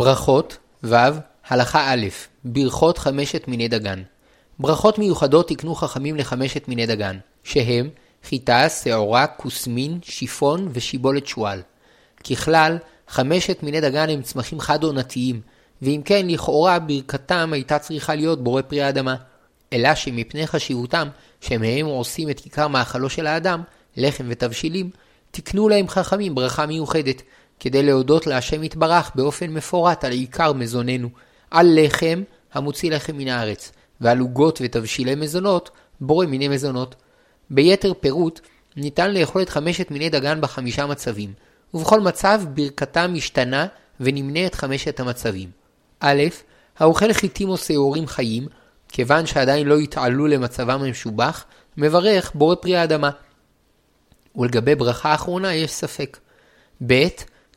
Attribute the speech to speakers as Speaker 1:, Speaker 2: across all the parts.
Speaker 1: ברכות ו' הלכה א' ברכות חמשת מיני דגן ברכות מיוחדות תקנו חכמים לחמשת מיני דגן, שהם חיטה, שעורה, כוסמין, שיפון ושיבולת שועל. ככלל, חמשת מיני דגן הם צמחים חד-עונתיים, ואם כן, לכאורה ברכתם הייתה צריכה להיות בורא פרי האדמה. אלא שמפני חשיבותם, שמהם עושים את עיקר מאכלו של האדם, לחם ותבשילים, תקנו להם חכמים ברכה מיוחדת, כדי להודות להשם יתברך באופן מפורט על עיקר מזוננו, על לחם המוציא לחם מן הארץ, ועל עוגות ותבשילי מזונות, בורא מיני מזונות. ביתר פירוט, ניתן לאכול את חמשת מיני דגן בחמישה מצבים, ובכל מצב ברכתם משתנה ונמנה את חמשת המצבים. א', האוכל חיטים או שעורים חיים, כיוון שעדיין לא התעלו למצבם המשובח, מברך בורא פרי האדמה. ולגבי ברכה אחרונה יש ספק. ב.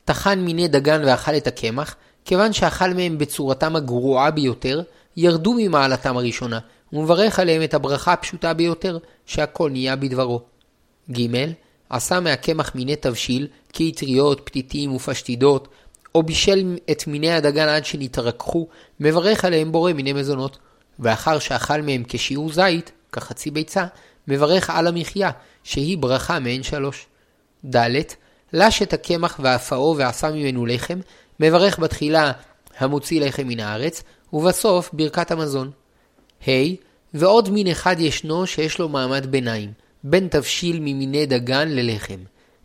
Speaker 1: טחן מיני דגן ואכל את הקמח, כיוון שאכל מהם בצורתם הגרועה ביותר, ירדו ממעלתם הראשונה, ומברך עליהם את הברכה הפשוטה ביותר, שהכל נהיה בדברו. ג. עשה מהקמח מיני תבשיל, כאטריות, פתיתים ופשטידות, או בישל את מיני הדגן עד שנתרככו, מברך עליהם בורא מיני מזונות. ואחר שאכל מהם כשיעור זית, כחצי ביצה, מברך על המחיה, שהיא ברכה מעין שלוש. ד. לש את הקמח ואפאו ועשה ממנו לחם, מברך בתחילה המוציא לחם מן הארץ, ובסוף ברכת המזון. ה. ועוד מין אחד ישנו שיש לו מעמד ביניים, בין תבשיל ממיני דגן ללחם,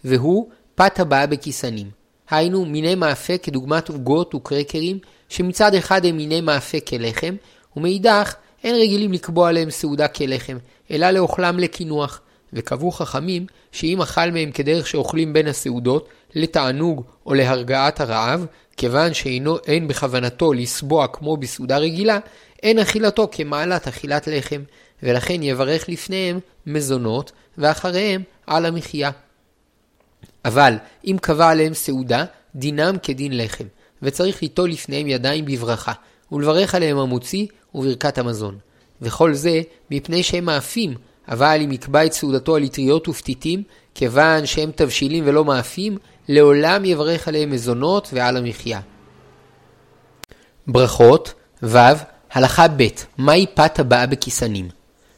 Speaker 1: והוא פת הבאה בכיסנים. היינו מיני מאפה כדוגמת עוגות וקרקרים, שמצד אחד הם מיני מאפה כלחם, ומאידך אין רגילים לקבוע עליהם סעודה כלחם, אלא לאוכלם לקינוח. וקבעו חכמים שאם אכל מהם כדרך שאוכלים בין הסעודות, לתענוג או להרגעת הרעב, כיוון שאין בכוונתו לסבוע כמו בסעודה רגילה, אין אכילתו כמעלת אכילת לחם, ולכן יברך לפניהם מזונות, ואחריהם על המחיה. אבל אם קבע עליהם סעודה, דינם כדין לחם, וצריך ליטול לפניהם ידיים בברכה, ולברך עליהם המוציא וברכת המזון. וכל זה מפני שהם מאפים, אבל אם יקבע את סעודתו על אטריות ופתיתים, כיוון שהם תבשילים ולא מאפים, לעולם יברך עליהם מזונות ועל המחיה. ברכות ו. הלכה ב' מהי פת הבאה בכיסנים?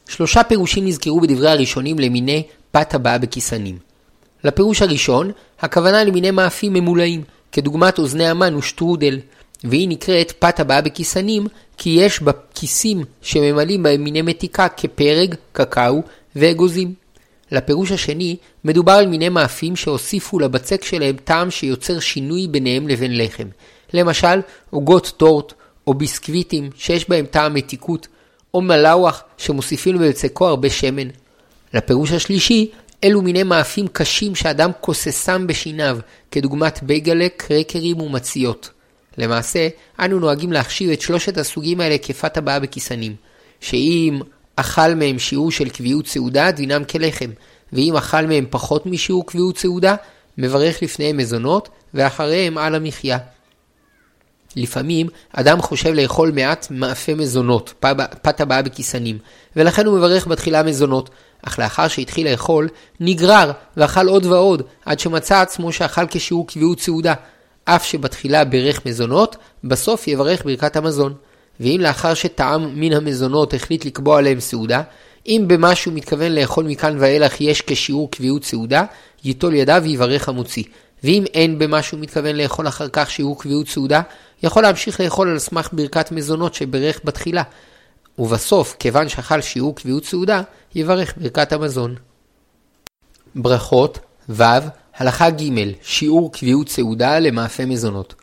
Speaker 1: שלושה פירושים נזכרו בדברי הראשונים למיני פת הבאה בכיסנים. לפירוש הראשון, הכוונה למיני מאפים ממולאים, כדוגמת אוזני המן ושטרודל, והיא נקראת פת הבאה בכיסנים, כי יש בה כיסים שממלאים בהם מיני מתיקה כפרג, קקאו ואגוזים. לפירוש השני, מדובר על מיני מאפים שהוסיפו לבצק שלהם טעם שיוצר שינוי ביניהם לבין לחם. למשל, עוגות טורט, או ביסקוויטים שיש בהם טעם מתיקות, או מלאווח שמוסיפים לבצקו הרבה שמן. לפירוש השלישי, אלו מיני מאפים קשים שאדם כוססם בשיניו, כדוגמת בייגלה, קרקרים ומציות. למעשה, אנו נוהגים להחשיב את שלושת הסוגים האלה כפת הבאה בכיסנים, שאם אכל מהם שיעור של קביעות סעודה, דינם כלחם, ואם אכל מהם פחות משיעור קביעות סעודה, מברך לפניהם מזונות, ואחריהם על המחיה. לפעמים אדם חושב לאכול מעט מאפה מזונות, פת הבאה בכיסנים, ולכן הוא מברך בתחילה מזונות, אך לאחר שהתחיל לאכול, נגרר ואכל עוד ועוד, עד שמצא עצמו שאכל כשיעור קביעות סעודה, אף שבתחילה ברך מזונות, בסוף יברך ברכת המזון. ואם לאחר שטעם מן המזונות החליט לקבוע עליהם סעודה, אם במה שהוא מתכוון לאכול מכאן ואילך יש כשיעור קביעות סעודה, ייטול ידיו ויברך המוציא. ואם אין במה שהוא מתכוון לאכול אחר כך שיעור קביעות סעודה, יכול להמשיך לאכול על סמך ברכת מזונות שברך בתחילה. ובסוף, כיוון שאכל שיעור קביעות סעודה, יברך ברכת המזון. ברכות ו. הלכה ג' שיעור קביעות סעודה למאפה מזונות.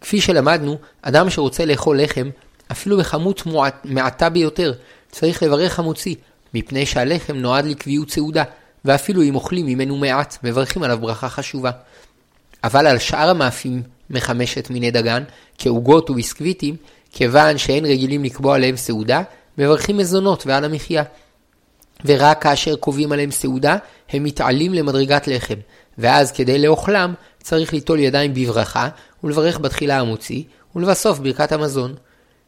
Speaker 1: כפי שלמדנו, אדם שרוצה לאכול לחם, אפילו בכמות מועט, מעטה ביותר, צריך לברך המוציא, מפני שהלחם נועד לקביעות סעודה, ואפילו אם אוכלים ממנו מעט, מברכים עליו ברכה חשובה. אבל על שאר המאפים מחמשת מיני דגן, כעוגות וביסקוויטים, כיוון שאין רגילים לקבוע עליהם סעודה, מברכים מזונות ועל המחיה. ורק כאשר קובעים עליהם סעודה, הם מתעלים למדרגת לחם, ואז כדי לאוכלם צריך ליטול ידיים בברכה, ולברך בתחילה המוציא, ולבסוף ברכת המזון.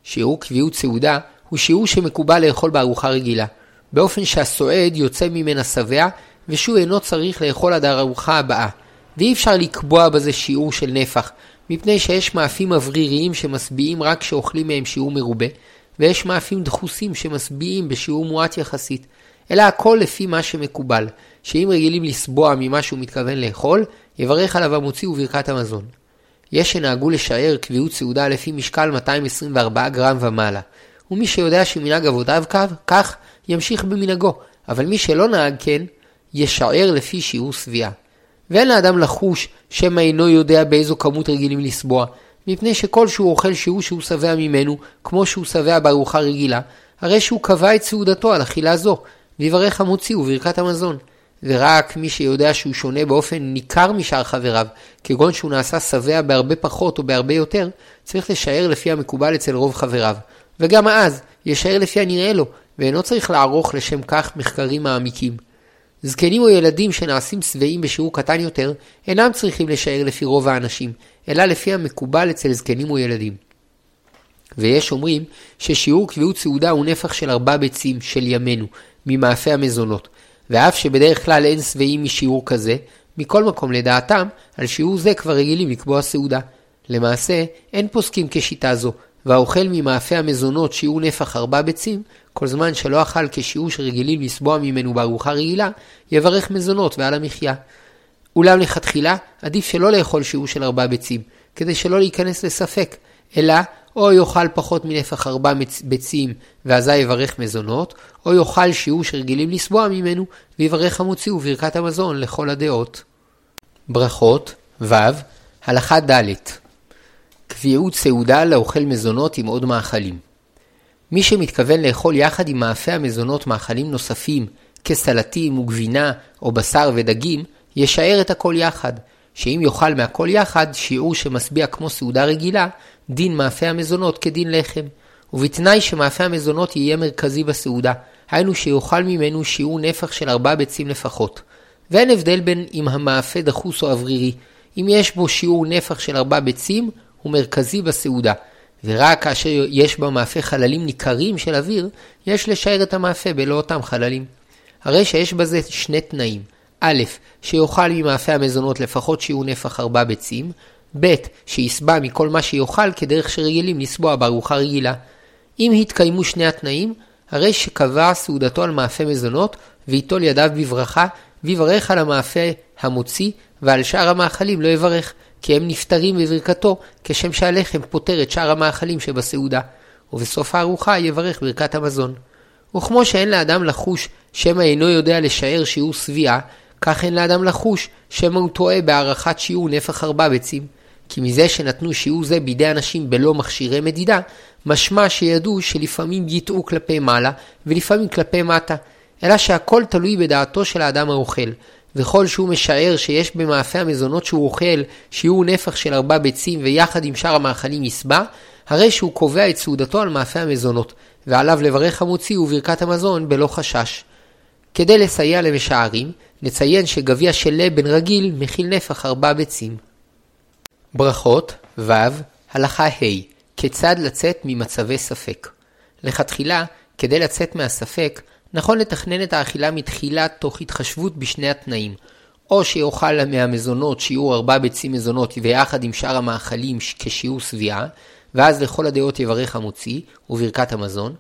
Speaker 1: שיעור קביעות סעודה הוא שיעור שמקובל לאכול בארוחה רגילה, באופן שהסועד יוצא ממנה שבע, ושהוא אינו צריך לאכול עד הארוחה הבאה, ואי אפשר לקבוע בזה שיעור של נפח, מפני שיש מאפים אווריריים שמשביעים רק כשאוכלים מהם שיעור מרובה, ויש מאפים דחוסים שמשביעים בשיעור מועט יחסית, אלא הכל לפי מה שמקובל, שאם רגילים לסבוע ממה שהוא מתכוון לאכול, יברך עליו המוציא וברכת המזון. יש שנהגו לשער קביעות סעודה לפי משקל 224 גרם ומעלה, ומי שיודע שמנהג אבותיו כך, ימשיך במנהגו, אבל מי שלא נהג כן, ישער לפי שיעור שביעה. ואין לאדם לחוש שמא אינו יודע באיזו כמות רגילים לסבוע, מפני שכל שהוא אוכל שיעור שהוא שבע ממנו, כמו שהוא שבע בארוחה רגילה, הרי שהוא קבע את סעודתו על אכילה זו, ויברך המוציא וברכת המזון. ורק מי שיודע שהוא שונה באופן ניכר משאר חבריו, כגון שהוא נעשה שבע בהרבה פחות או בהרבה יותר, צריך לשער לפי המקובל אצל רוב חבריו. וגם אז, ישער לפי הנראה לו, ואינו צריך לערוך לשם כך מחקרים מעמיקים. זקנים או ילדים שנעשים שבעים בשיעור קטן יותר, אינם צריכים לשער לפי רוב האנשים, אלא לפי המקובל אצל זקנים או ילדים. ויש אומרים ששיעור קביעות סעודה הוא נפח של ארבע ביצים של ימינו, ממאפי המזונות, ואף שבדרך כלל אין שבעים משיעור כזה, מכל מקום לדעתם, על שיעור זה כבר רגילים לקבוע סעודה. למעשה, אין פוסקים כשיטה זו, והאוכל ממאפי המזונות שיעור נפח ארבע ביצים, כל זמן שלא אכל כשיעור שרגילים לסבוע ממנו בארוחה רגילה, יברך מזונות ועל המחיה. אולם לכתחילה, עדיף שלא לאכול שיעור של ארבע ביצים, כדי שלא להיכנס לספק, אלא או יאכל פחות מנפח ארבע ביצים ואזי יברך מזונות, או יאכל שיעור שרגילים לסבוע ממנו, ויברך המוציא וברכת המזון לכל הדעות. ברכות ו. הלכה ד' קביעות סעודה לאוכל מזונות עם עוד מאכלים. מי שמתכוון לאכול יחד עם מאפי המזונות מאכלים נוספים, כסלטים וגבינה או בשר ודגים, ישאר את הכל יחד, שאם יאכל מהכל יחד, שיעור שמשביע כמו סעודה רגילה, דין מאפי המזונות כדין לחם. ובתנאי שמאפי המזונות יהיה מרכזי בסעודה, היינו שיאכל ממנו שיעור נפח של ארבע ביצים לפחות. ואין הבדל בין אם המאפה דחוס או אוורירי. אם יש בו שיעור נפח של ארבע ביצים, הוא מרכזי בסעודה. ורק כאשר יש במאפה חללים ניכרים של אוויר, יש לשער את המאפה בלא אותם חללים. הרי שיש בזה שני תנאים. א', שיאכל ממאפה המזונות לפחות שיעור נפח ארבע ביצים, ב', שיסבע מכל מה שיאכל כדרך שרגילים לסבוע בארוחה רגילה. אם התקיימו שני התנאים, הרי שקבע סעודתו על מאפה מזונות, ויטול ידיו בברכה, ויברך על המאפה המוציא, ועל שאר המאכלים לא יברך, כי הם נפטרים בברכתו, כשם שהלחם פותר את שאר המאכלים שבסעודה. ובסוף הארוחה יברך ברכת המזון. וכמו שאין לאדם לחוש שמא אינו יודע לשער שיעור שביעה, כך אין לאדם לחוש שמא הוא טועה בהערכת שיעור נפח ארבע ביצים. כי מזה שנתנו שיעור זה בידי אנשים בלא מכשירי מדידה, משמע שידעו שלפעמים יטעו כלפי מעלה ולפעמים כלפי מטה, אלא שהכל תלוי בדעתו של האדם האוכל, וכל שהוא משער שיש במאפה המזונות שהוא אוכל שיעור נפח של ארבע ביצים ויחד עם שאר המאכלים יסבע, הרי שהוא קובע את סעודתו על מאפה המזונות, ועליו לברך המוציא וברכת המזון בלא חשש. כדי לסייע למשערים, נציין שגביע של לבן רגיל מכיל נפח ארבע ביצים. ברכות ו. הלכה ה' כיצד לצאת ממצבי ספק. לכתחילה, כדי לצאת מהספק, נכון לתכנן את האכילה מתחילה תוך התחשבות בשני התנאים, או שיאכל מהמזונות שיעור ארבע ביצים מזונות ויחד עם שאר המאכלים כשיעור שביעה, ואז לכל הדעות יברך המוציא וברכת המזון,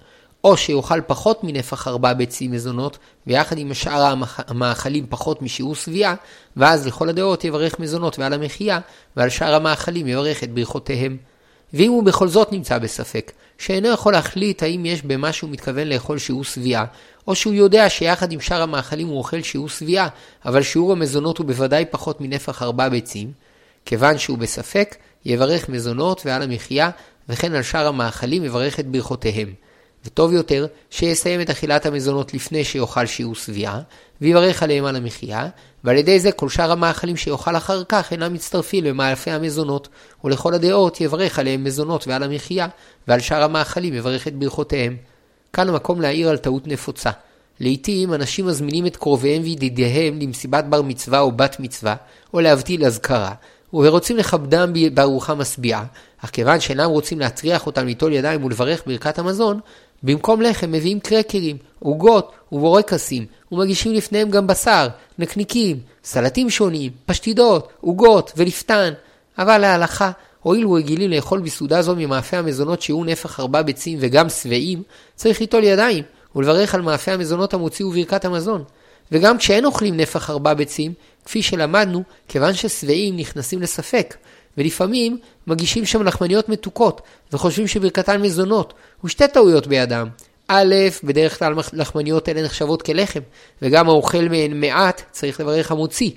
Speaker 1: או שיאכל פחות מנפח ארבע ביצים מזונות, ויחד עם שאר המאכלים פחות משיעור שביעה, ואז לכל הדעות יברך מזונות ועל המחיה, ועל שאר המאכלים יברך את ברכותיהם. ואם הוא בכל זאת נמצא בספק, שאינו יכול להחליט האם יש במה שהוא מתכוון לאכול שיעור שביעה, או שהוא יודע שיחד עם שאר המאכלים הוא אוכל שיעור שביעה, אבל שיעור המזונות הוא בוודאי פחות מנפח ארבע ביצים, כיוון שהוא בספק, יברך מזונות ועל המחיה, וכן על שאר המאכלים יברך את ברכותיהם. וטוב יותר שיסיים את אכילת המזונות לפני שיאכל שיעור שביעה, ויברך עליהם על המחיה, ועל ידי זה כל שאר המאכלים שיאכל אחר כך אינם מצטרפים למאלפי המזונות, ולכל הדעות יברך עליהם מזונות ועל המחיה, ועל שאר המאכלים יברך את ברכותיהם. כאן המקום להעיר על טעות נפוצה. לעתים אנשים מזמינים את קרוביהם וידידיהם למסיבת בר מצווה או בת מצווה, או להבדיל אזכרה, ורוצים לכבדם בארוחה משביעה, אך כיוון שאינם רוצים להטריח אותם ליטול ידיים ולברך ברכת המזון, במקום לחם מביאים קרקרים, עוגות ובורקסים, ומגישים לפניהם גם בשר, נקניקים, סלטים שונים, פשטידות, עוגות ולפתן. אבל להלכה, הואיל ורגילים לאכול בסעודה זו ממאפה המזונות שהוא נפח ארבע ביצים וגם שבעים, צריך ליטול ידיים, ולברך על מאפה המזונות המוציא וברכת המזון. וגם כשאין אוכלים נפח ארבע ביצים, כפי שלמדנו, כיוון ששבעים נכנסים לספק, ולפעמים מגישים שם לחמניות מתוקות, וחושבים שברכתן מזונות, ושתי טעויות בידם. א', בדרך כלל לחמניות אלה נחשבות כלחם, וגם האוכל מהן מעט צריך לברך המוציא.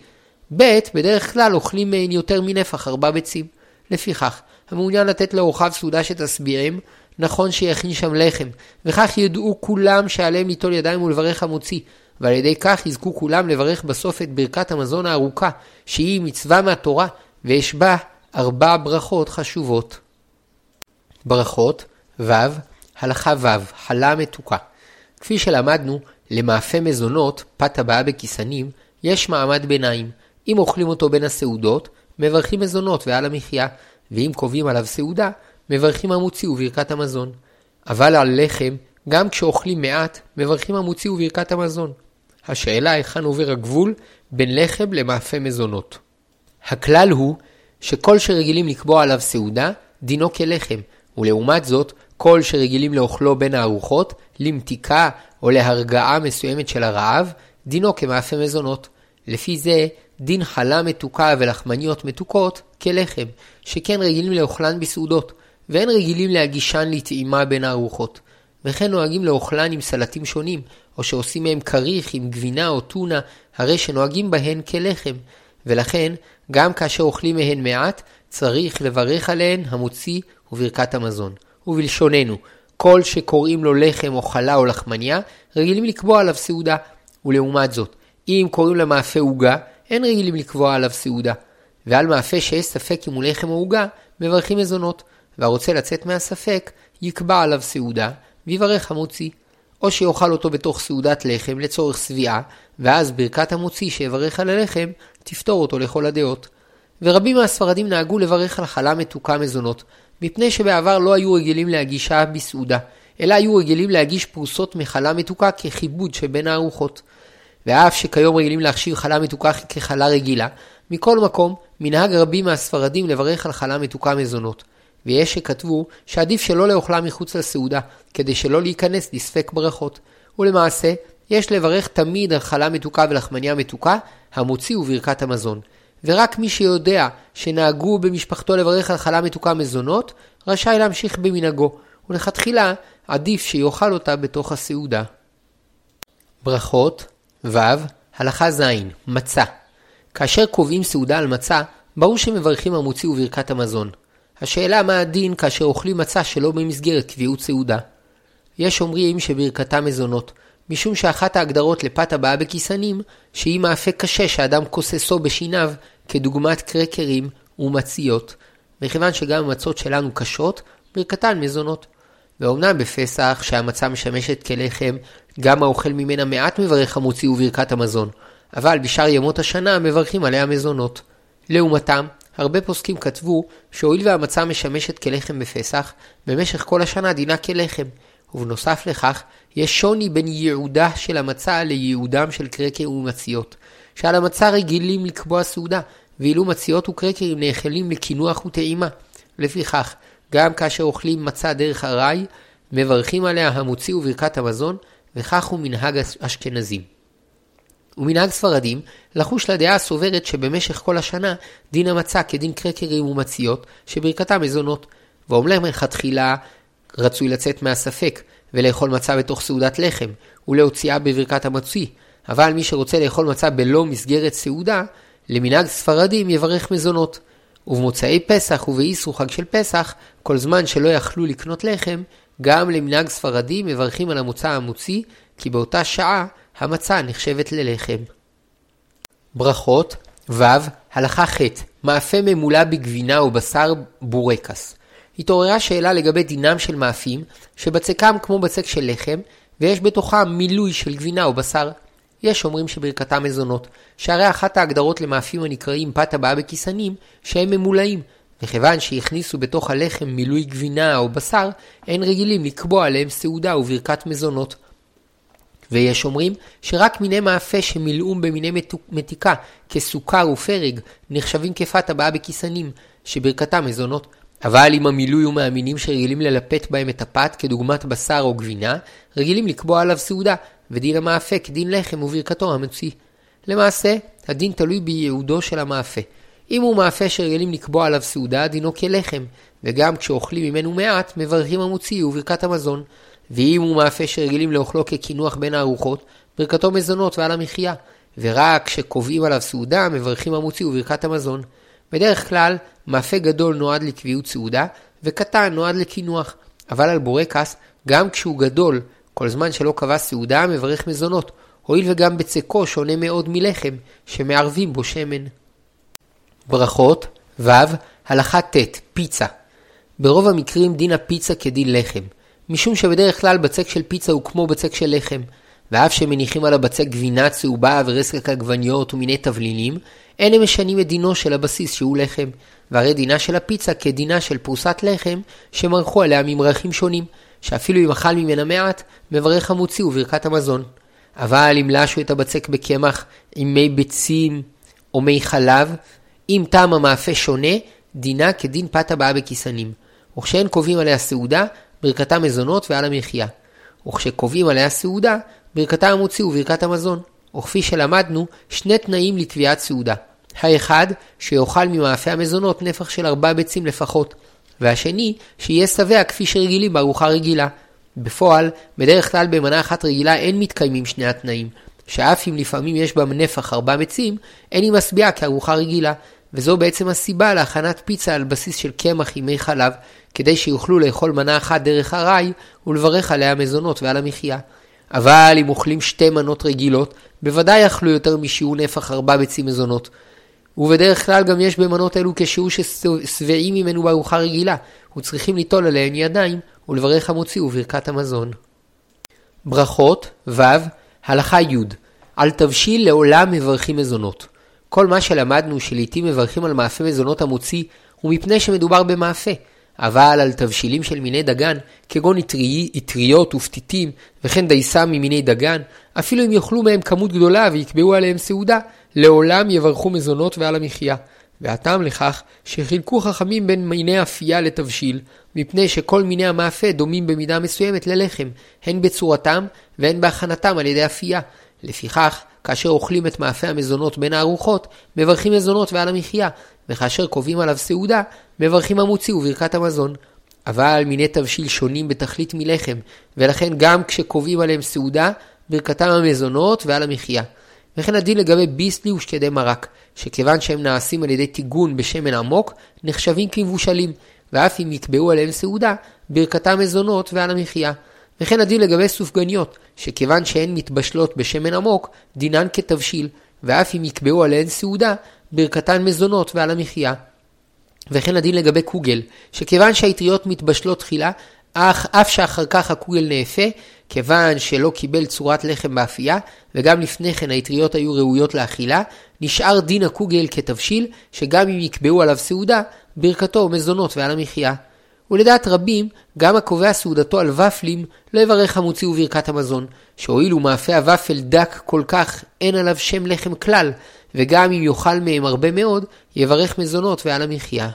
Speaker 1: ב', בדרך כלל אוכלים מהן יותר מנפח ארבע ביצים. לפיכך, המעוניין לתת לאורחיו סעודה שתשביעם, נכון שיכין שם לחם, וכך ידעו כולם שעליהם ליטול ידיים ולברך המוציא, ועל ידי כך יזכו כולם לברך בסוף את ברכת המזון הארוכה, שהיא מצווה מהתורה, ויש בה ארבע ברכות חשובות. ברכות ו' הלכה ו' חלה מתוקה. כפי שלמדנו, למאפה מזונות, פת הבאה בכיסנים, יש מעמד ביניים. אם אוכלים אותו בין הסעודות, מברכים מזונות ועל המחיה, ואם קובעים עליו סעודה, מברכים המוציא וברכת המזון. אבל על לחם, גם כשאוכלים מעט, מברכים המוציא וברכת המזון. השאלה היכן עובר הגבול בין לחם למאפה מזונות. הכלל הוא שכל שרגילים לקבוע עליו סעודה, דינו כלחם, ולעומת זאת, כל שרגילים לאוכלו בין הארוחות, למתיקה או להרגעה מסוימת של הרעב, דינו כמאפה מזונות. לפי זה, דין חלה מתוקה ולחמניות מתוקות כלחם, שכן רגילים לאוכלן בסעודות, ואין רגילים להגישן לטעימה בין הארוחות. וכן נוהגים לאוכלן עם סלטים שונים, או שעושים מהם כריך עם גבינה או טונה, הרי שנוהגים בהן כלחם, ולכן, גם כאשר אוכלים מהן מעט, צריך לברך עליהן המוציא וברכת המזון. ובלשוננו, כל שקוראים לו לחם או חלה או לחמניה, רגילים לקבוע עליו סעודה. ולעומת זאת, אם קוראים למאפה עוגה, אין רגילים לקבוע עליו סעודה. ועל מאפה שיש ספק אם הוא לחם או עוגה, מברכים מזונות. והרוצה לצאת מהספק, יקבע עליו סעודה, ויברך המוציא. או שיאכל אותו בתוך סעודת לחם לצורך שביעה, ואז ברכת המוציא שיברך על הלחם, תפתור אותו לכל הדעות. ורבים מהספרדים נהגו לברך על חלה מתוקה מזונות, מפני שבעבר לא היו רגילים להגישה בסעודה, אלא היו רגילים להגיש פרוסות מחלה מתוקה ככיבוד שבין הארוחות. ואף שכיום רגילים להכשיר חלה מתוקה כחלה רגילה, מכל מקום, מנהג רבים מהספרדים לברך על חלה מתוקה מזונות. ויש שכתבו שעדיף שלא לאוכלה מחוץ לסעודה, כדי שלא להיכנס לספק ברכות. ולמעשה, יש לברך תמיד על חלה מתוקה ולחמניה מתוקה, המוציא וברכת המזון. ורק מי שיודע שנהגו במשפחתו לברך על חלה מתוקה מזונות, רשאי להמשיך במנהגו, ולכתחילה עדיף שיאכל אותה בתוך הסעודה. ברכות ו. הלכה ז. מצה כאשר קובעים סעודה על מצה, ברור שמברכים המוציא וברכת המזון. השאלה מה הדין כאשר אוכלים מצה שלא במסגרת קביעות סעודה. יש אומרים שברכתה מזונות, משום שאחת ההגדרות לפת הבאה בכיסנים, שהיא מאפה קשה שאדם כוססו בשיניו, כדוגמת קרקרים ומציות, מכיוון שגם המצות שלנו קשות, ברכתן מזונות. ואומנם בפסח, שהמצה משמשת כלחם, גם האוכל ממנה מעט מברך המוציא וברכת המזון, אבל בשאר ימות השנה מברכים עליה מזונות. לעומתם, הרבה פוסקים כתבו שהואיל והמצה משמשת כלחם בפסח, במשך כל השנה דינה כלחם, ובנוסף לכך, יש שוני בין ייעודה של המצה לייעודם של קרקר ומציות, שעל המצה רגילים לקבוע סעודה, ואילו מציות וקרקרים נאכלים לקינוח וטעימה. לפיכך, גם כאשר אוכלים מצה דרך ארעי, מברכים עליה המוציא וברכת המזון, וכך הוא מנהג אשכנזים. ומנהג ספרדים לחוש לדעה הסוברת שבמשך כל השנה דין המצה כדין קרקרים ומציות שברכתם מזונות, ואומנם מלכתחילה רצוי לצאת מהספק ולאכול מצה בתוך סעודת לחם ולהוציאה בברכת המצוי, אבל מי שרוצה לאכול מצה בלא מסגרת סעודה, למנהג ספרדים יברך מזונות. ובמוצאי פסח ובאיסרו חג של פסח, כל זמן שלא יכלו לקנות לחם, גם למנהג ספרדי מברכים על המוצא המוציא, כי באותה שעה המצה נחשבת ללחם. ברכות ו. הלכה ח' מאפה ממולא בגבינה או בשר בורקס. התעוררה שאלה לגבי דינם של מאפים, שבצקם כמו בצק של לחם, ויש בתוכם מילוי של גבינה או בשר. יש אומרים שברכתם מזונות, שהרי אחת ההגדרות למאפים הנקראים פת הבאה בכיסנים, שהם ממולאים, וכיוון שהכניסו בתוך הלחם מילוי גבינה או בשר, אין רגילים לקבוע עליהם סעודה וברכת מזונות. ויש אומרים שרק מיני מאפה שמילאום במיני מתיקה כסוכר ופרג נחשבים כפת הבאה בכיסנים, שברכתם מזונות. אבל אם המילוי הוא מהמינים שרגילים ללפת בהם את הפת, כדוגמת בשר או גבינה, רגילים לקבוע עליו סעודה, ודין המאפה כדין לחם וברכתו המציא. למעשה, הדין תלוי בייעודו של המאפה. אם הוא מאפה שרגילים לקבוע עליו סעודה, דינו כלחם, וגם כשאוכלים ממנו מעט, מברכים המוציא וברכת המזון. ואם הוא מאפה שרגילים לאוכלו כקינוח בין הארוחות, ברכתו מזונות ועל המחיה. ורק כשקובעים עליו סעודה, מברכים המוציא וברכת המזון. בדרך כלל, מאפה גדול נועד לקביעות סעודה, וקטן נועד לקינוח. אבל על בורקס, גם כשהוא גדול, כל זמן שלא קבע סעודה, מברך מזונות, הואיל וגם בצקו שונה מאוד מלחם, שמערבים בו שמן. ברכות ו. הלכה ט' פיצה ברוב המקרים דין הפיצה כדין לחם, משום שבדרך כלל בצק של פיצה הוא כמו בצק של לחם, ואף שמניחים על הבצק גבינה צהובה ורסק עגבניות ומיני תבלינים, הם משנים את דינו של הבסיס שהוא לחם, והרי דינה של הפיצה כדינה של פרוסת לחם שמרחו עליה ממרחים שונים, שאפילו אם אכל ממנה מעט, מברך המוציא וברכת המזון. אבל אם לשו את הבצק בקמח עם מי ביצים או מי חלב, אם טעם המאפה שונה, דינה כדין פת הבאה בכיסנים. וכשאין קובעים עליה סעודה, ברכתה מזונות ועל המחיה. וכשקובעים עליה סעודה, ברכתה המוציא וברכת המזון. וכפי שלמדנו, שני תנאים לקביעת סעודה. האחד, שיאכל ממאפה המזונות נפח של ארבע ביצים לפחות. והשני, שיהיה שבע כפי שרגילים בארוחה רגילה. בפועל, בדרך כלל במנה אחת רגילה אין מתקיימים שני התנאים, שאף אם לפעמים יש בה נפח ארבע ביצים, אין היא משביעה כארוחה רגילה, וזו בעצם הסיבה להכנת פיצה על בסיס של קמח עם מי חלב, כדי שיוכלו לאכול מנה אחת דרך ארעי ולברך עליה מזונות ועל המחיה. אבל אם אוכלים שתי מנות רגילות, בוודאי אכלו יותר משיעור נפח ארבע ביצים מזונות. ובדרך כלל גם יש במנות אלו כשיעור ששבעים ממנו בארוחה רגילה, וצריכים ליטול עליהן ידיים ולברך המוציא וברכת המזון. ברכות ו. הלכה י' על תבשיל לעולם מברכים מזונות. כל מה שלמדנו שלעיתים מברכים על מאפה מזונות המוציא הוא מפני שמדובר במאפה, אבל על תבשילים של מיני דגן, כגון אטריות ופתיתים וכן דייסה ממיני דגן, אפילו אם יאכלו מהם כמות גדולה ויקבעו עליהם סעודה, לעולם יברכו מזונות ועל המחיה. והטעם לכך שחילקו חכמים בין מיני אפייה לתבשיל, מפני שכל מיני המאפה דומים במידה מסוימת ללחם, הן בצורתם והן בהכנתם על ידי אפייה. לפיכך, כאשר אוכלים את מאפה המזונות בין הארוחות, מברכים מזונות ועל המחיה, וכאשר קובעים עליו סעודה, מברכים המוציא וברכת המזון. אבל מיני תבשיל שונים בתכלית מלחם, ולכן גם כשקובעים עליהם סעודה, ברכתם המזונות ועל המחיה. וכן הדין לגבי ביסלי ושקדי מרק, שכיוון שהם נעשים על ידי טיגון בשמן עמוק, נחשבים כמבושלים, ואף אם יקבעו עליהם סעודה, ברכתם מזונות ועל המחיה. וכן הדין לגבי סופגניות, שכיוון שהן מתבשלות בשמן עמוק, דינן כתבשיל, ואף אם יקבעו עליהן סעודה, ברכתן מזונות ועל המחיה. וכן הדין לגבי קוגל, שכיוון שהאטריות מתבשלות תחילה, אך אף שאחר כך הקוגל נאפה, כיוון שלא קיבל צורת לחם באפייה, וגם לפני כן האטריות היו ראויות לאכילה, נשאר דין הקוגל כתבשיל, שגם אם יקבעו עליו סעודה, ברכתו מזונות ועל המחיה. ולדעת רבים, גם הקובע סעודתו על ופלים, לא יברך המוציא וברכת המזון, שהואיל ומאפה הוופל דק כל כך, אין עליו שם לחם כלל, וגם אם יאכל מהם הרבה מאוד, יברך מזונות ועל המחיה.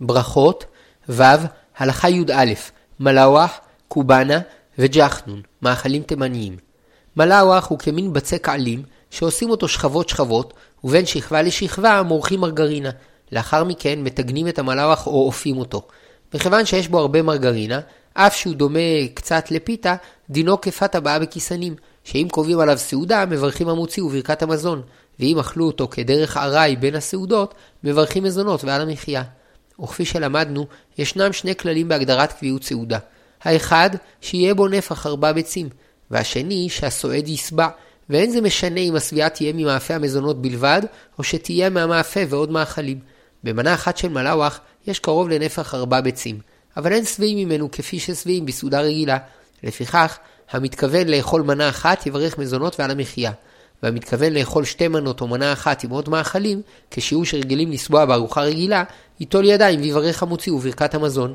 Speaker 1: ברכות ו. הלכה י"א מלאווח, קובאנה וג'חנון, מאכלים תימניים. מלאווח הוא כמין בצק עלים, שעושים אותו שכבות שכבות, ובין שכבה לשכבה מורחים מרגרינה. לאחר מכן מתגנים את המלאווח או אופים אותו. מכיוון שיש בו הרבה מרגרינה, אף שהוא דומה קצת לפיתה, דינו כפת הבאה בכיסנים, שאם קובעים עליו סעודה, מברכים המוציא וברכת המזון, ואם אכלו אותו כדרך ארעי בין הסעודות, מברכים מזונות ועל המחיה. וכפי שלמדנו, ישנם שני כללים בהגדרת קביעות סעודה. האחד, שיהיה בו נפח ארבע ביצים, והשני, שהסועד יסבע, ואין זה משנה אם השביעה תהיה ממאפה המזונות בלבד, או שתהיה מהמאפה ועוד מאכלים. במנה אחת של מלאווח יש קרוב לנפח ארבע ביצים, אבל אין שבעים ממנו כפי ששבעים בסעודה רגילה. לפיכך, המתכוון לאכול מנה אחת יברך מזונות ועל המחיה, והמתכוון לאכול שתי מנות או מנה אחת עם עוד מאכלים, כשיעור שרגילים לסבוע בארוחה רגילה, ייטול ידיים ויברך המוציא וברכת המזון.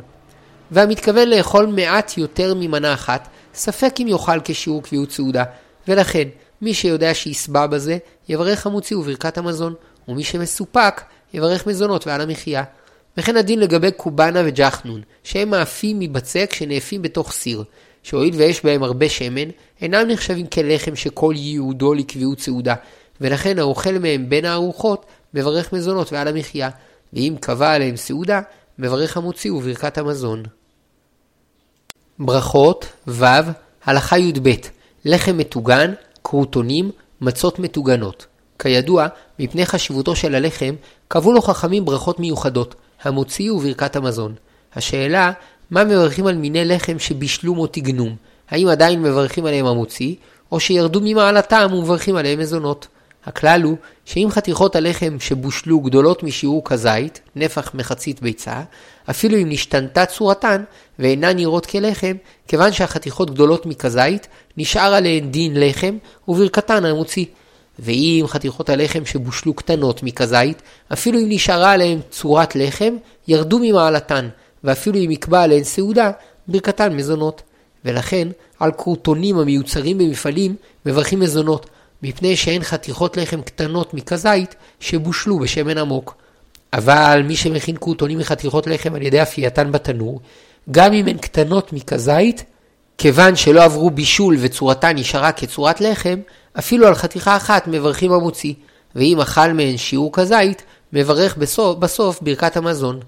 Speaker 1: והמתכוון לאכול מעט יותר ממנה אחת, ספק אם יאכל כשיעור קביעות סעודה, ולכן, מי שיודע שיסבע בזה, יברך המוציא וברכת המזון, ומי שמסופק, יברך מזונות ועל המחיה. וכן הדין לגבי קובאנה וג'חנון, שהם מאפים מבצק שנאפים בתוך סיר, שהואיל ויש בהם הרבה שמן, אינם נחשבים כלחם שכל ייעודו לקביעות סעודה, ולכן האוכל מהם בין הארוחות מברך מזונות ועל המחיה, ואם קבע עליהם סעודה, מברך המוציא וברכת המזון. ברכות ו' הלכה י"ב לחם מטוגן, קרוטונים, מצות מטוגנות. כידוע, מפני חשיבותו של הלחם, קבעו לו חכמים ברכות מיוחדות, המוציא וברכת המזון. השאלה, מה מברכים על מיני לחם שבישלום או תגנום? האם עדיין מברכים עליהם המוציא, או שירדו ממעלתם ומברכים עליהם מזונות? הכלל הוא שאם חתיכות הלחם שבושלו גדולות משיעור כזית, נפח מחצית ביצה, אפילו אם נשתנתה צורתן ואינן נראות כלחם, כיוון שהחתיכות גדולות מכזית, נשאר עליהן דין לחם וברכתן המוציא. ואם חתיכות הלחם שבושלו קטנות מכזית, אפילו אם נשארה עליהן צורת לחם, ירדו ממעלתן, ואפילו אם יקבע עליהן סעודה, ברכתן מזונות. ולכן, על קרוטונים המיוצרים במפעלים, מברכים מזונות, מפני שהן חתיכות לחם קטנות מכזית שבושלו בשמן עמוק. אבל מי שמכין קרוטונים מחתיכות לחם על ידי אפייתן בתנור, גם אם הן קטנות מכזית, כיוון שלא עברו בישול וצורתן נשארה כצורת לחם, אפילו על חתיכה אחת מברכים המוציא, ואם אכל מהן שיעור כזית, מברך בסוף, בסוף ברכת המזון.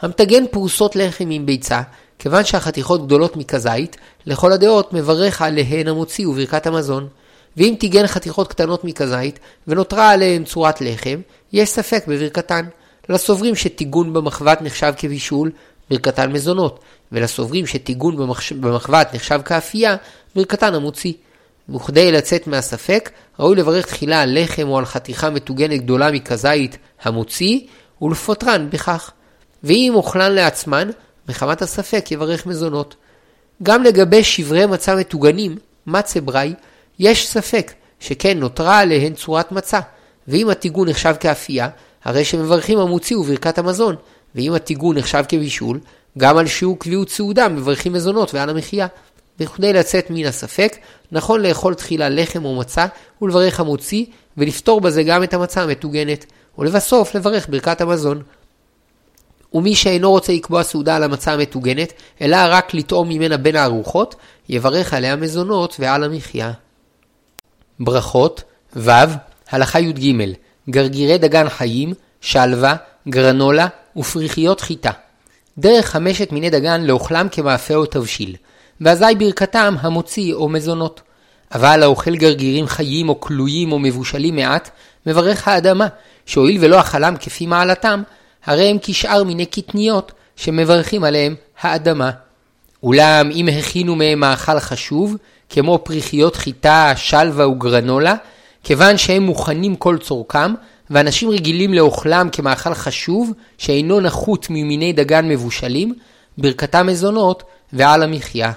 Speaker 1: המטגן פרוסות לחם עם ביצה, כיוון שהחתיכות גדולות מכזית, לכל הדעות מברך עליהן המוציא וברכת המזון. ואם טיגן חתיכות קטנות מכזית, ונותרה עליהן צורת לחם, יש ספק בברכתן. לסוברים שטיגון במחבת נחשב כבישול, ברכתן מזונות, ולסוברים שטיגון במחש... במחבת נחשב כאפייה, ברכתן המוציא. וכדי לצאת מהספק, ראוי לברך תחילה על לחם או על חתיכה מטוגנת גדולה מכזית המוציא, ולפוטרן בכך. ואם אוכלן לעצמן, מחמת הספק יברך מזונות. גם לגבי שברי מצה מטוגנים, מצה ברי, יש ספק, שכן נותרה עליהן צורת מצה, ואם הטיגון נחשב כאפייה, הרי שמברכים המוציא וברכת המזון, ואם הטיגון נחשב כבישול, גם על שיעור קביעות סעודה מברכים מזונות ועל המחיה. וכדי לצאת מן הספק, נכון לאכול תחילה לחם או מצה ולברך המוציא, ולפתור בזה גם את המצה המטוגנת, ולבסוף לברך ברכת המזון. ומי שאינו רוצה לקבוע סעודה על המצה המטוגנת, אלא רק לטעום ממנה בין הארוחות, יברך עליה מזונות ועל המחיה. ברכות ו. הלכה י"ג גרגירי דגן חיים, שלווה, גרנולה ופריחיות חיטה. דרך חמשת מיני דגן לאוכלם כמאפה או תבשיל, ואזי ברכתם המוציא או מזונות. אבל האוכל גרגירים חיים או כלואים או מבושלים מעט, מברך האדמה, שהואיל ולא אכלם כפי מעלתם, הרי הם כשאר מיני קטניות שמברכים עליהם האדמה. אולם אם הכינו מהם מאכל חשוב, כמו פריחיות חיטה, שלווה וגרנולה, כיוון שהם מוכנים כל צורכם, ואנשים רגילים לאוכלם כמאכל חשוב, שאינו נחות ממיני דגן מבושלים, ברכתם מזונות ועל המחיה.